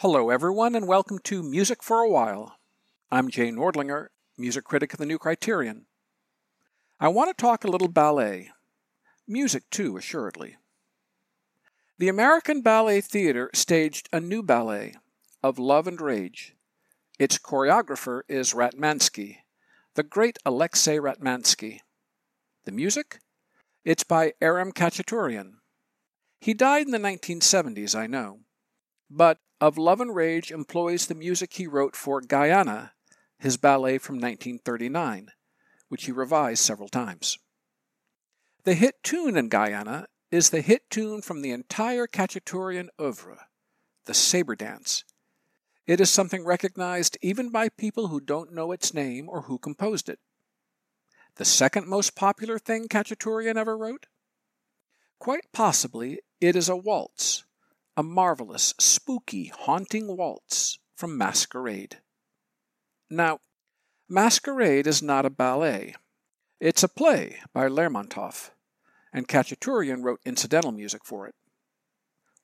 Hello, everyone, and welcome to Music for a While. I'm Jay Nordlinger, music critic of the New Criterion. I want to talk a little ballet. Music, too, assuredly. The American Ballet Theatre staged a new ballet, Of Love and Rage. Its choreographer is Ratmansky, the great Alexei Ratmansky. The music? It's by Aram Khachaturian. He died in the 1970s, I know. But Of Love and Rage employs the music he wrote for Gayane, his ballet from 1939, which he revised several times. The hit tune in Gayane is the hit tune from the entire Khachaturian oeuvre, the Sabre Dance. It is something recognized even by people who don't know its name or who composed it. The second most popular thing Khachaturian ever wrote? Quite possibly it is a waltz a marvelous, spooky, haunting waltz from Masquerade. Now, Masquerade is not a ballet. It's a play by Lermontov, and Khachaturian wrote incidental music for it.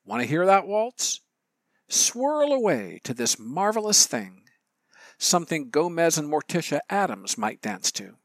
Want to hear that waltz? Swirl away to this marvelous thing, something Gomez and Morticia Addams might dance to.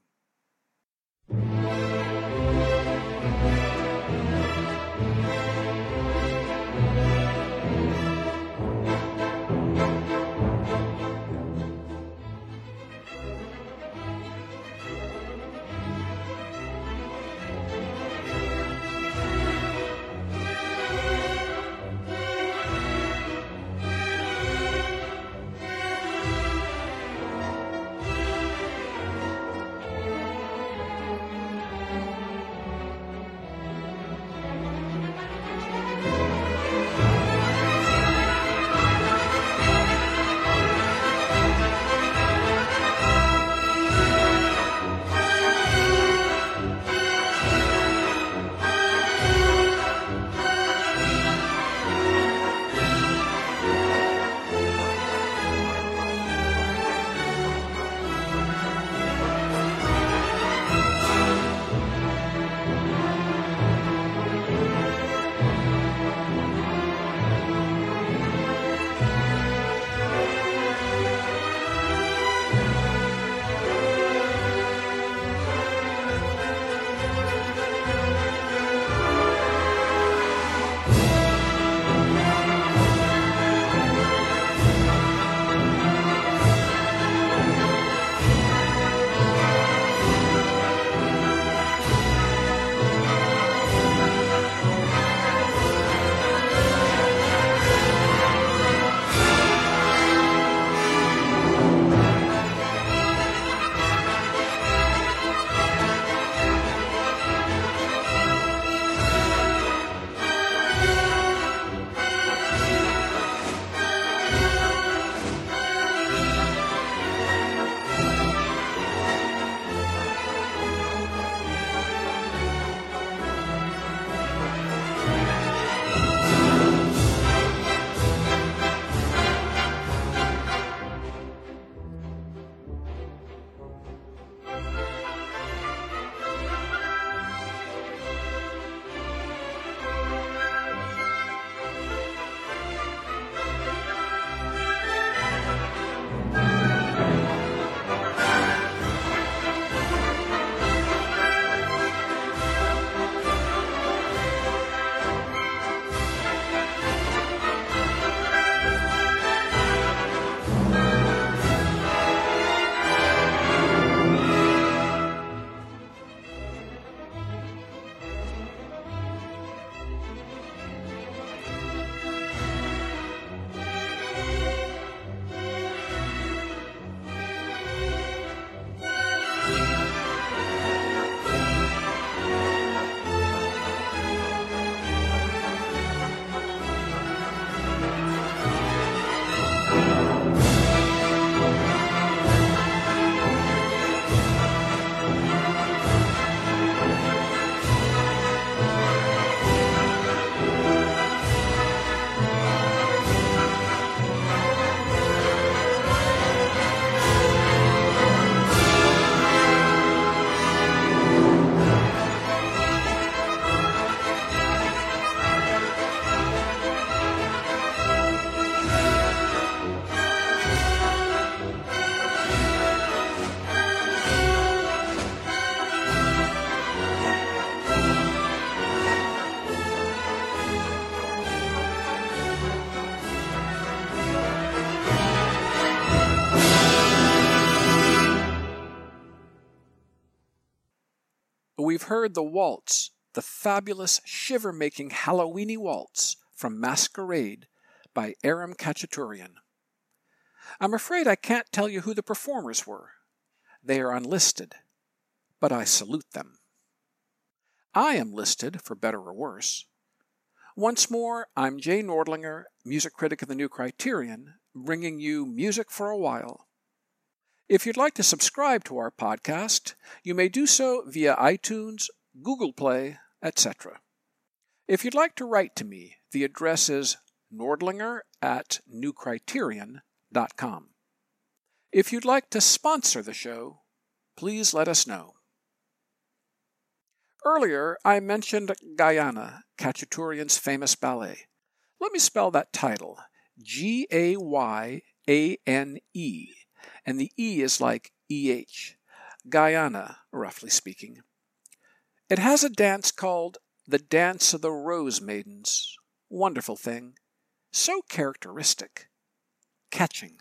We've heard the waltz, the fabulous shiver making Halloweeny waltz from Masquerade by Aram Khachaturian. I'm afraid I can't tell you who the performers were. They are unlisted, but I salute them. I am listed, for better or worse. Once more, I'm Jay Nordlinger, music critic of the New Criterion, bringing you Music for a While. If you'd like to subscribe to our podcast, you may do so via iTunes, Google Play, etc. If you'd like to write to me, the address is nordlinger at newcriterion.com. If you'd like to sponsor the show, please let us know. Earlier, I mentioned Gayane, Khachaturian's famous ballet. Let me spell that title G A Y A N E, and the E is like EH. Gayane, roughly speaking. It has a dance called the Dance of the Rose Maidens. Wonderful thing. So characteristic. Catching.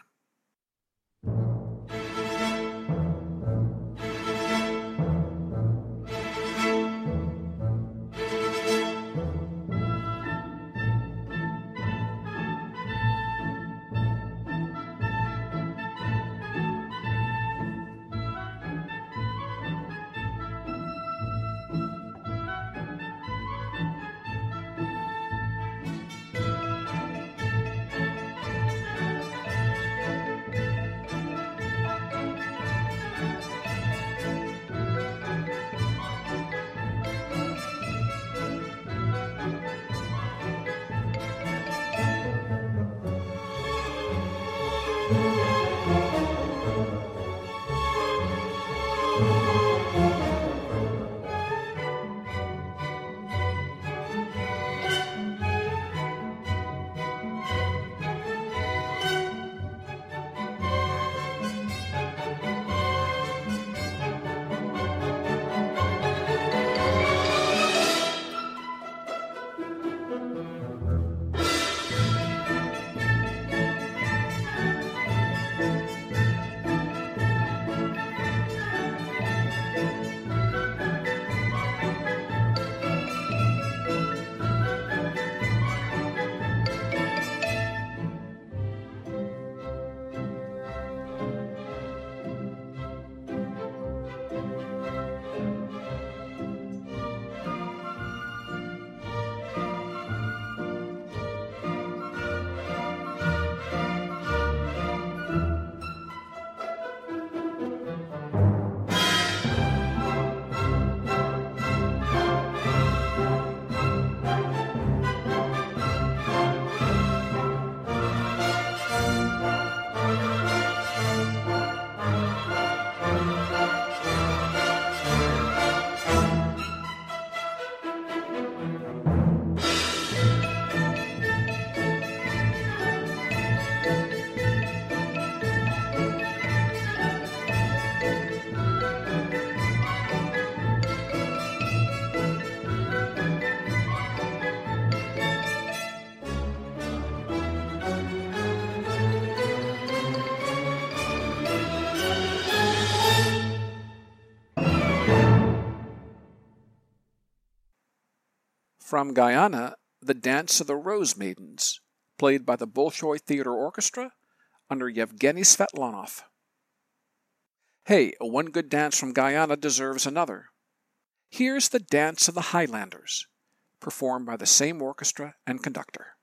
From Gayane, The Dance of the Rose Maidens, played by the Bolshoi Theater Orchestra under Yevgeny Svetlanov. Hey, one good dance from Gayane deserves another. Here's the Dance of the Highlanders, performed by the same orchestra and conductor.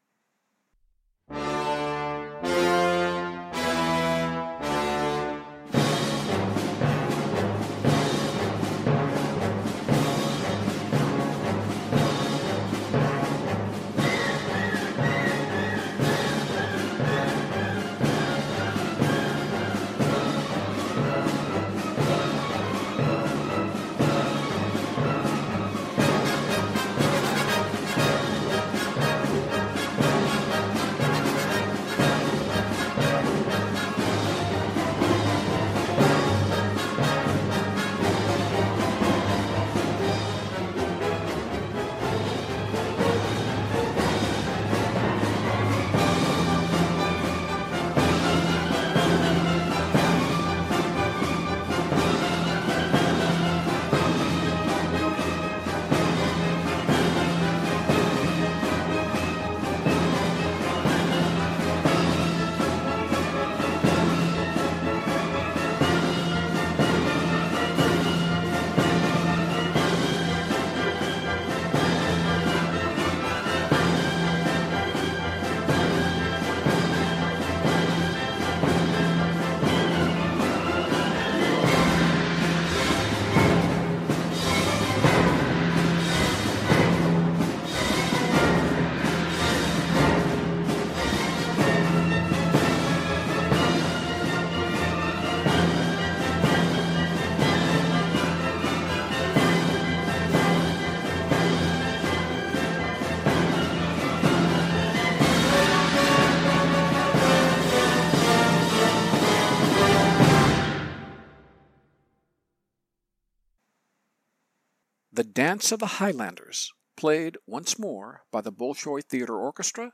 Dance of the Highlanders, played once more by the Bolshoi Theater Orchestra,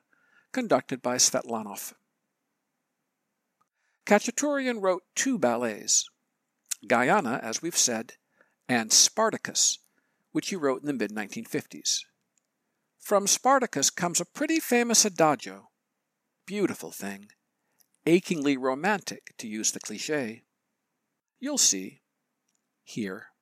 conducted by Svetlanov. Khachaturian wrote two ballets Gayane, as we've said, and Spartacus, which he wrote in the mid 1950s. From Spartacus comes a pretty famous adagio. Beautiful thing. Achingly romantic, to use the cliche. You'll see. Here.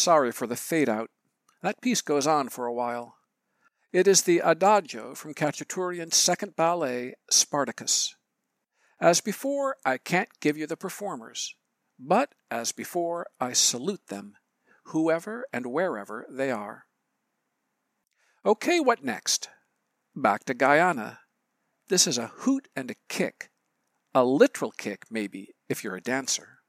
Sorry for the fade out. That piece goes on for a while. It is the Adagio from Khachaturian's second ballet, Spartacus. As before, I can't give you the performers, but as before, I salute them, whoever and wherever they are. Okay, what next? Back to Gayane. This is a hoot and a kick. A literal kick, maybe, if you're a dancer.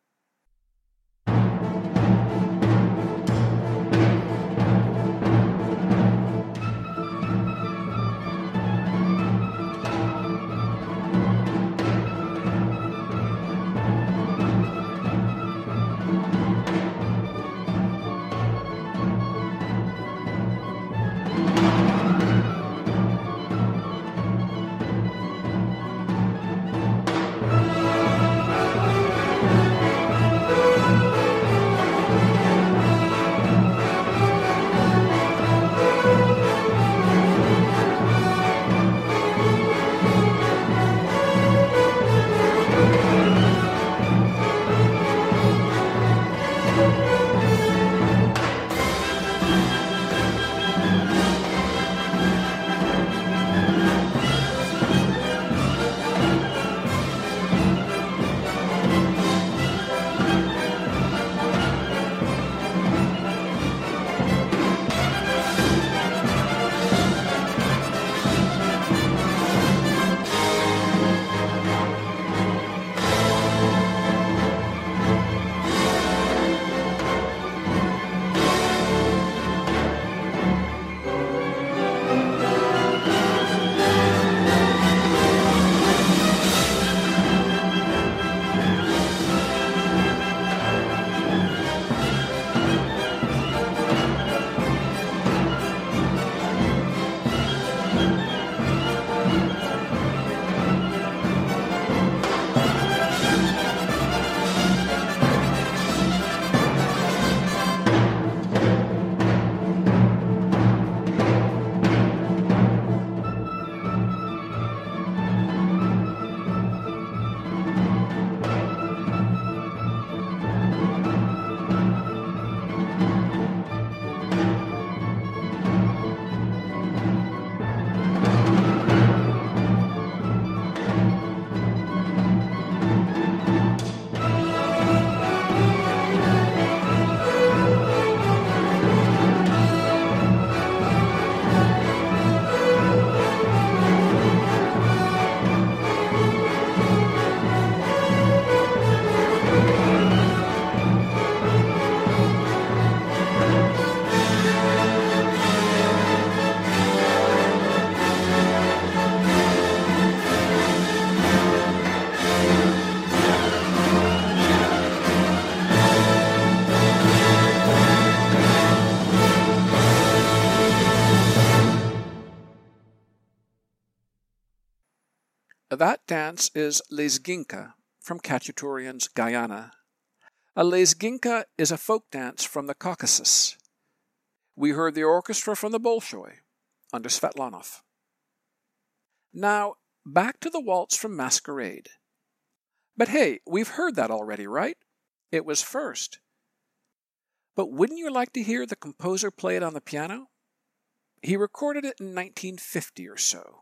That dance is Lezginka from Khachaturian's Gayane. A Lezginka is a folk dance from the Caucasus. We heard the orchestra from the Bolshoi under Svetlanov. Now, back to the waltz from Masquerade. But hey, we've heard that already, right? It was first. But wouldn't you like to hear the composer play it on the piano? He recorded it in 1950 or so.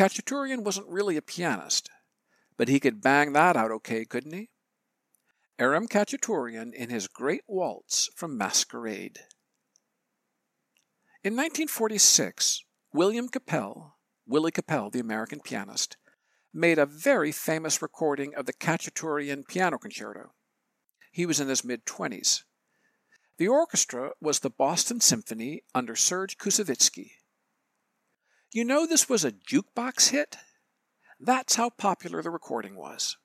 Khachaturian wasn't really a pianist, but he could bang that out okay, couldn't he? Aram Khachaturian in his great waltz from Masquerade. In 1946, William Kapell, Willie Kapell, the American pianist, made a very famous recording of the Khachaturian Piano Concerto. He was in his mid 20s. The orchestra was the Boston Symphony under Serge Koussevitzky. You know this was a jukebox hit? That's how popular the recording was.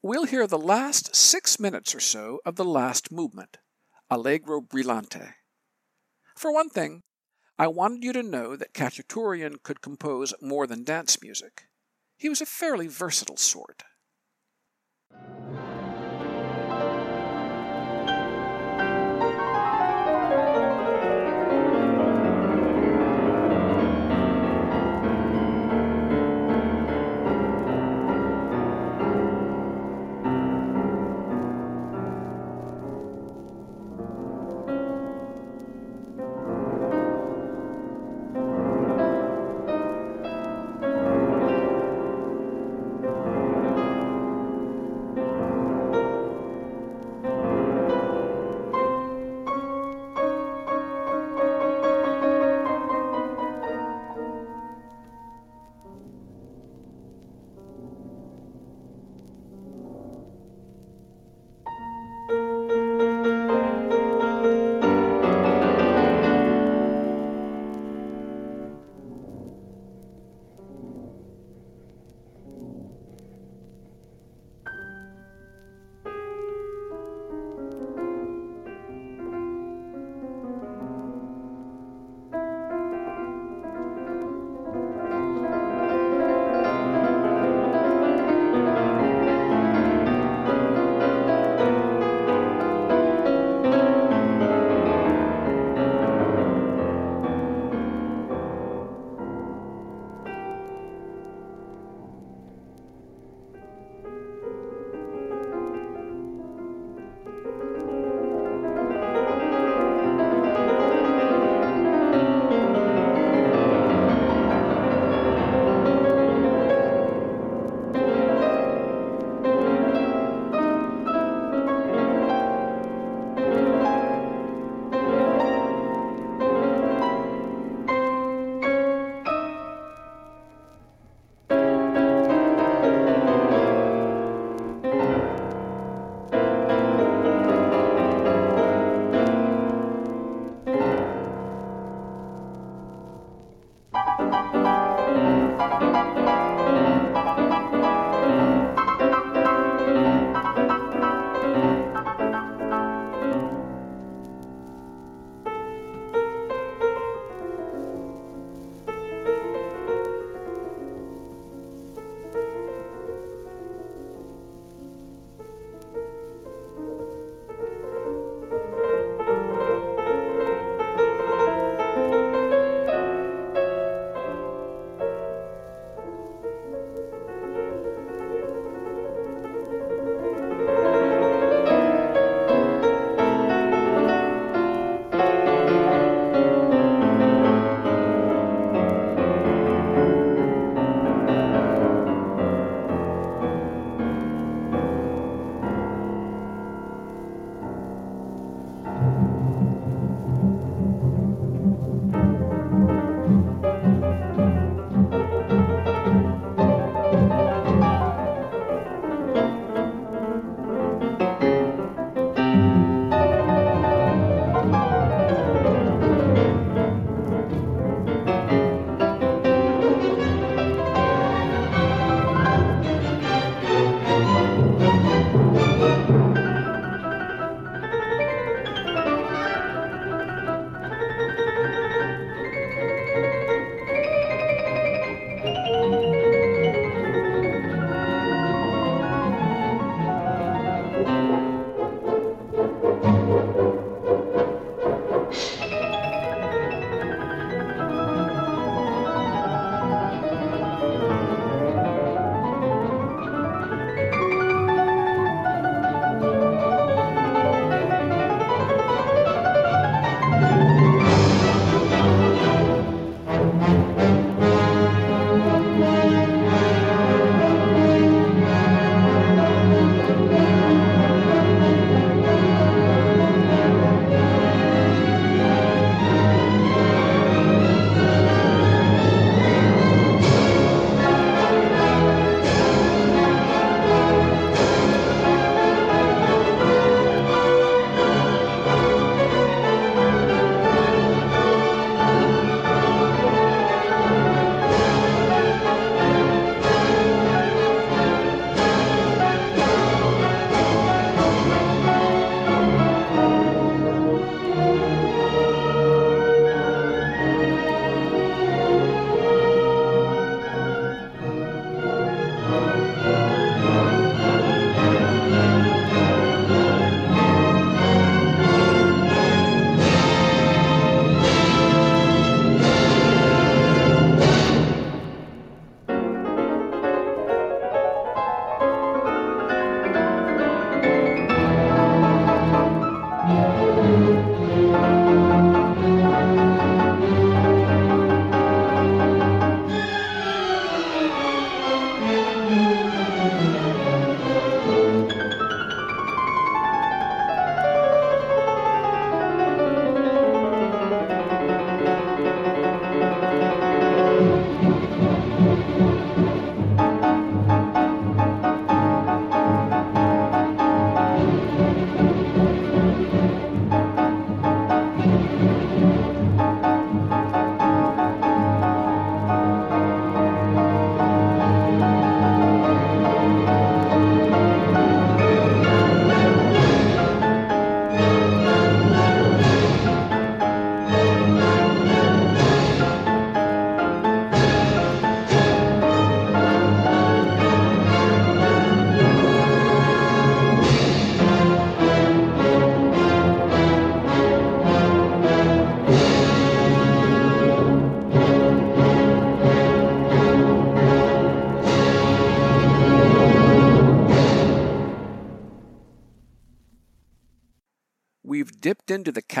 We'll hear the last six minutes or so of the last movement, Allegro Brillante. For one thing, I wanted you to know that Khachaturian could compose more than dance music. He was a fairly versatile sort.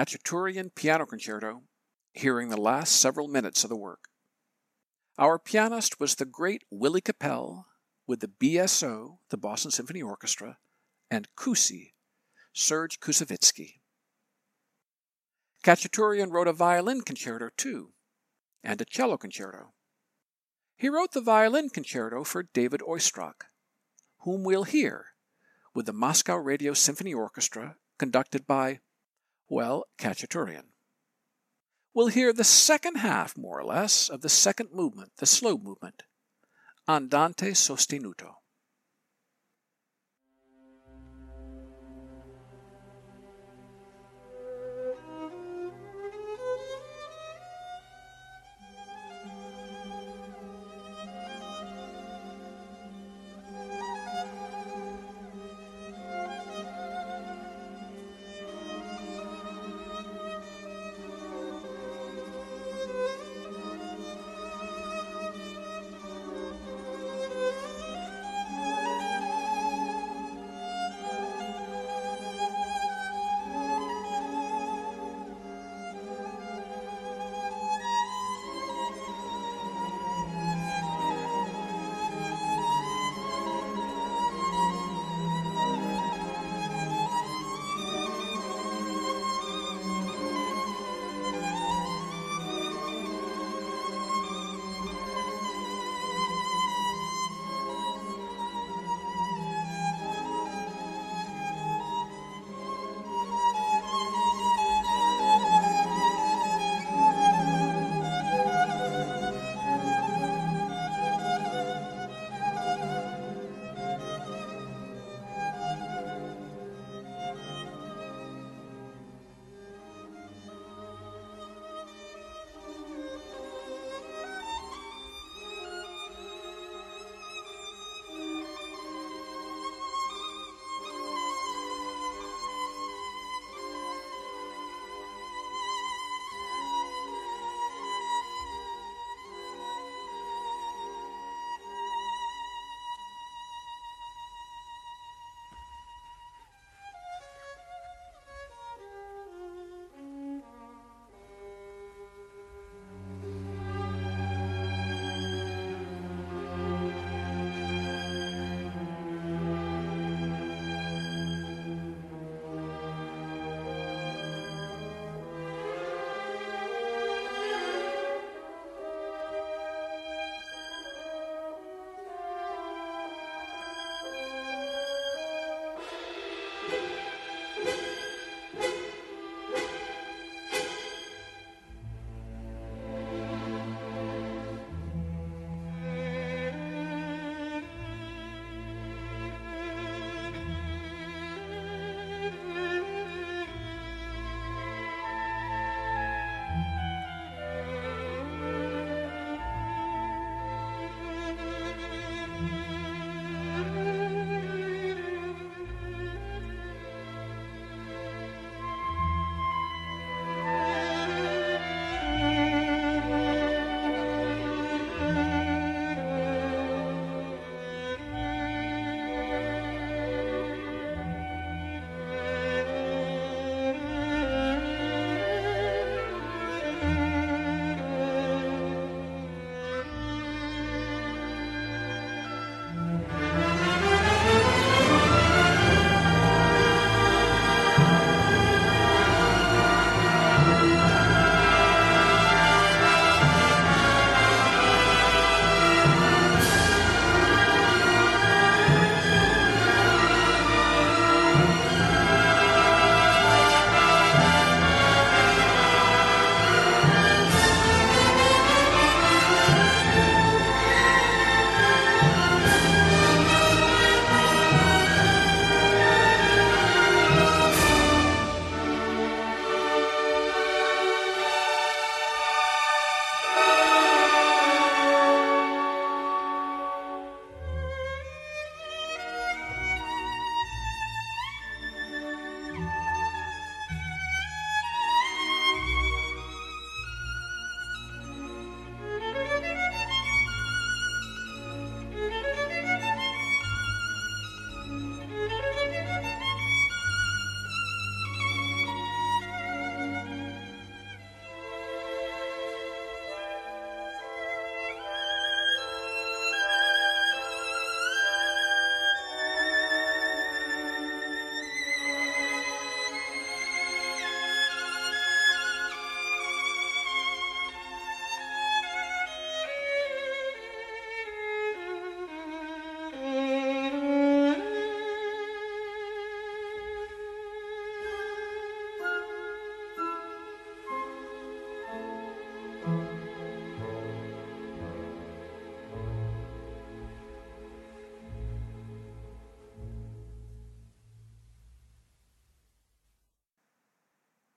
Khachaturian Piano Concerto, hearing the last several minutes of the work. Our pianist was the great Willy Kapell with the BSO, the Boston Symphony Orchestra, and Koussy, Serge Koussevitzky. Khachaturian wrote a violin concerto too, and a cello concerto. He wrote the violin concerto for David Oistrakh, whom we'll hear with the Moscow Radio Symphony Orchestra conducted by, well, Khachaturian. We'll hear the second half, more or less, of the second movement, the slow movement, Andante sostenuto.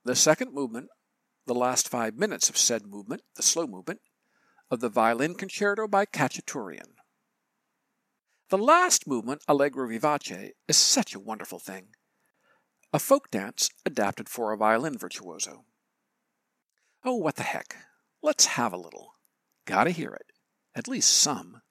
The second movement, the last five minutes of said movement, the slow movement, of the Violin Concerto by Khachaturian. The last movement, Allegro vivace, is such a wonderful thing. A folk dance adapted for a violin virtuoso. Oh, what the heck. Let's have a little. Gotta hear it. At least some.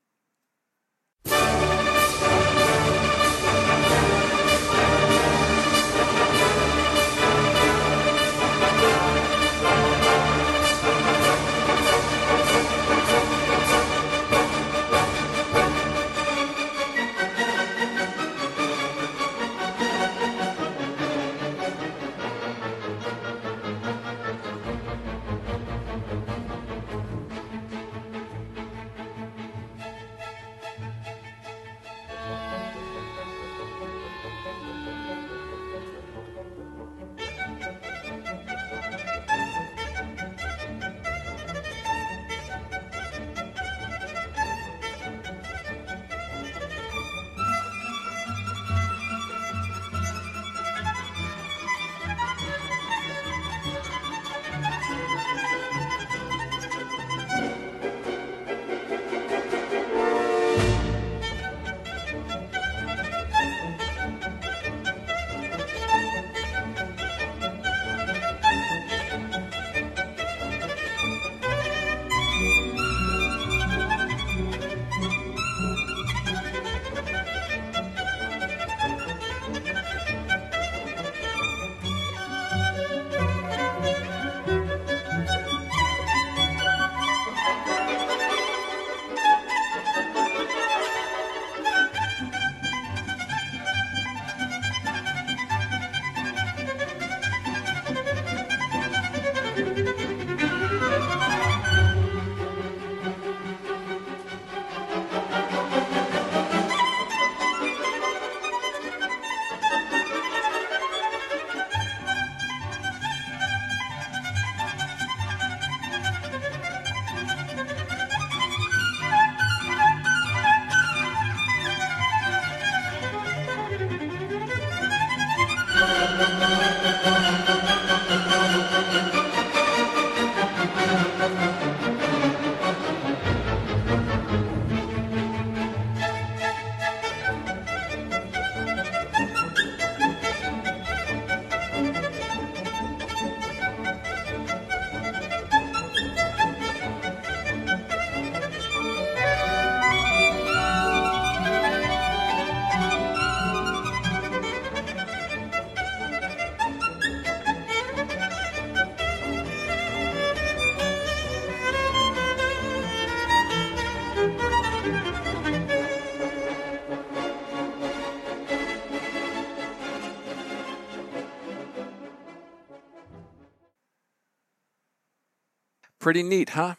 Pretty neat, huh?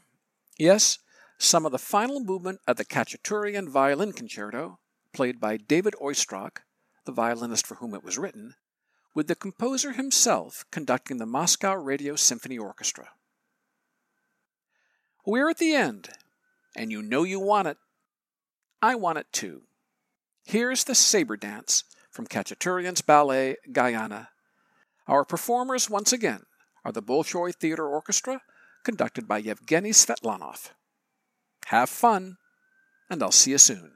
Yes, some of the final movement of the Khachaturian Violin Concerto, played by David Oistrakh, the violinist for whom it was written, with the composer himself conducting the Moscow Radio Symphony Orchestra. We're at the end, and you know you want it. I want it too. Here's the Sabre Dance from Khachaturian's ballet Gayane. Our performers, once again, are the Bolshoi Theater Orchestra conducted by Yevgeny Svetlanov. Have fun, and I'll see you soon.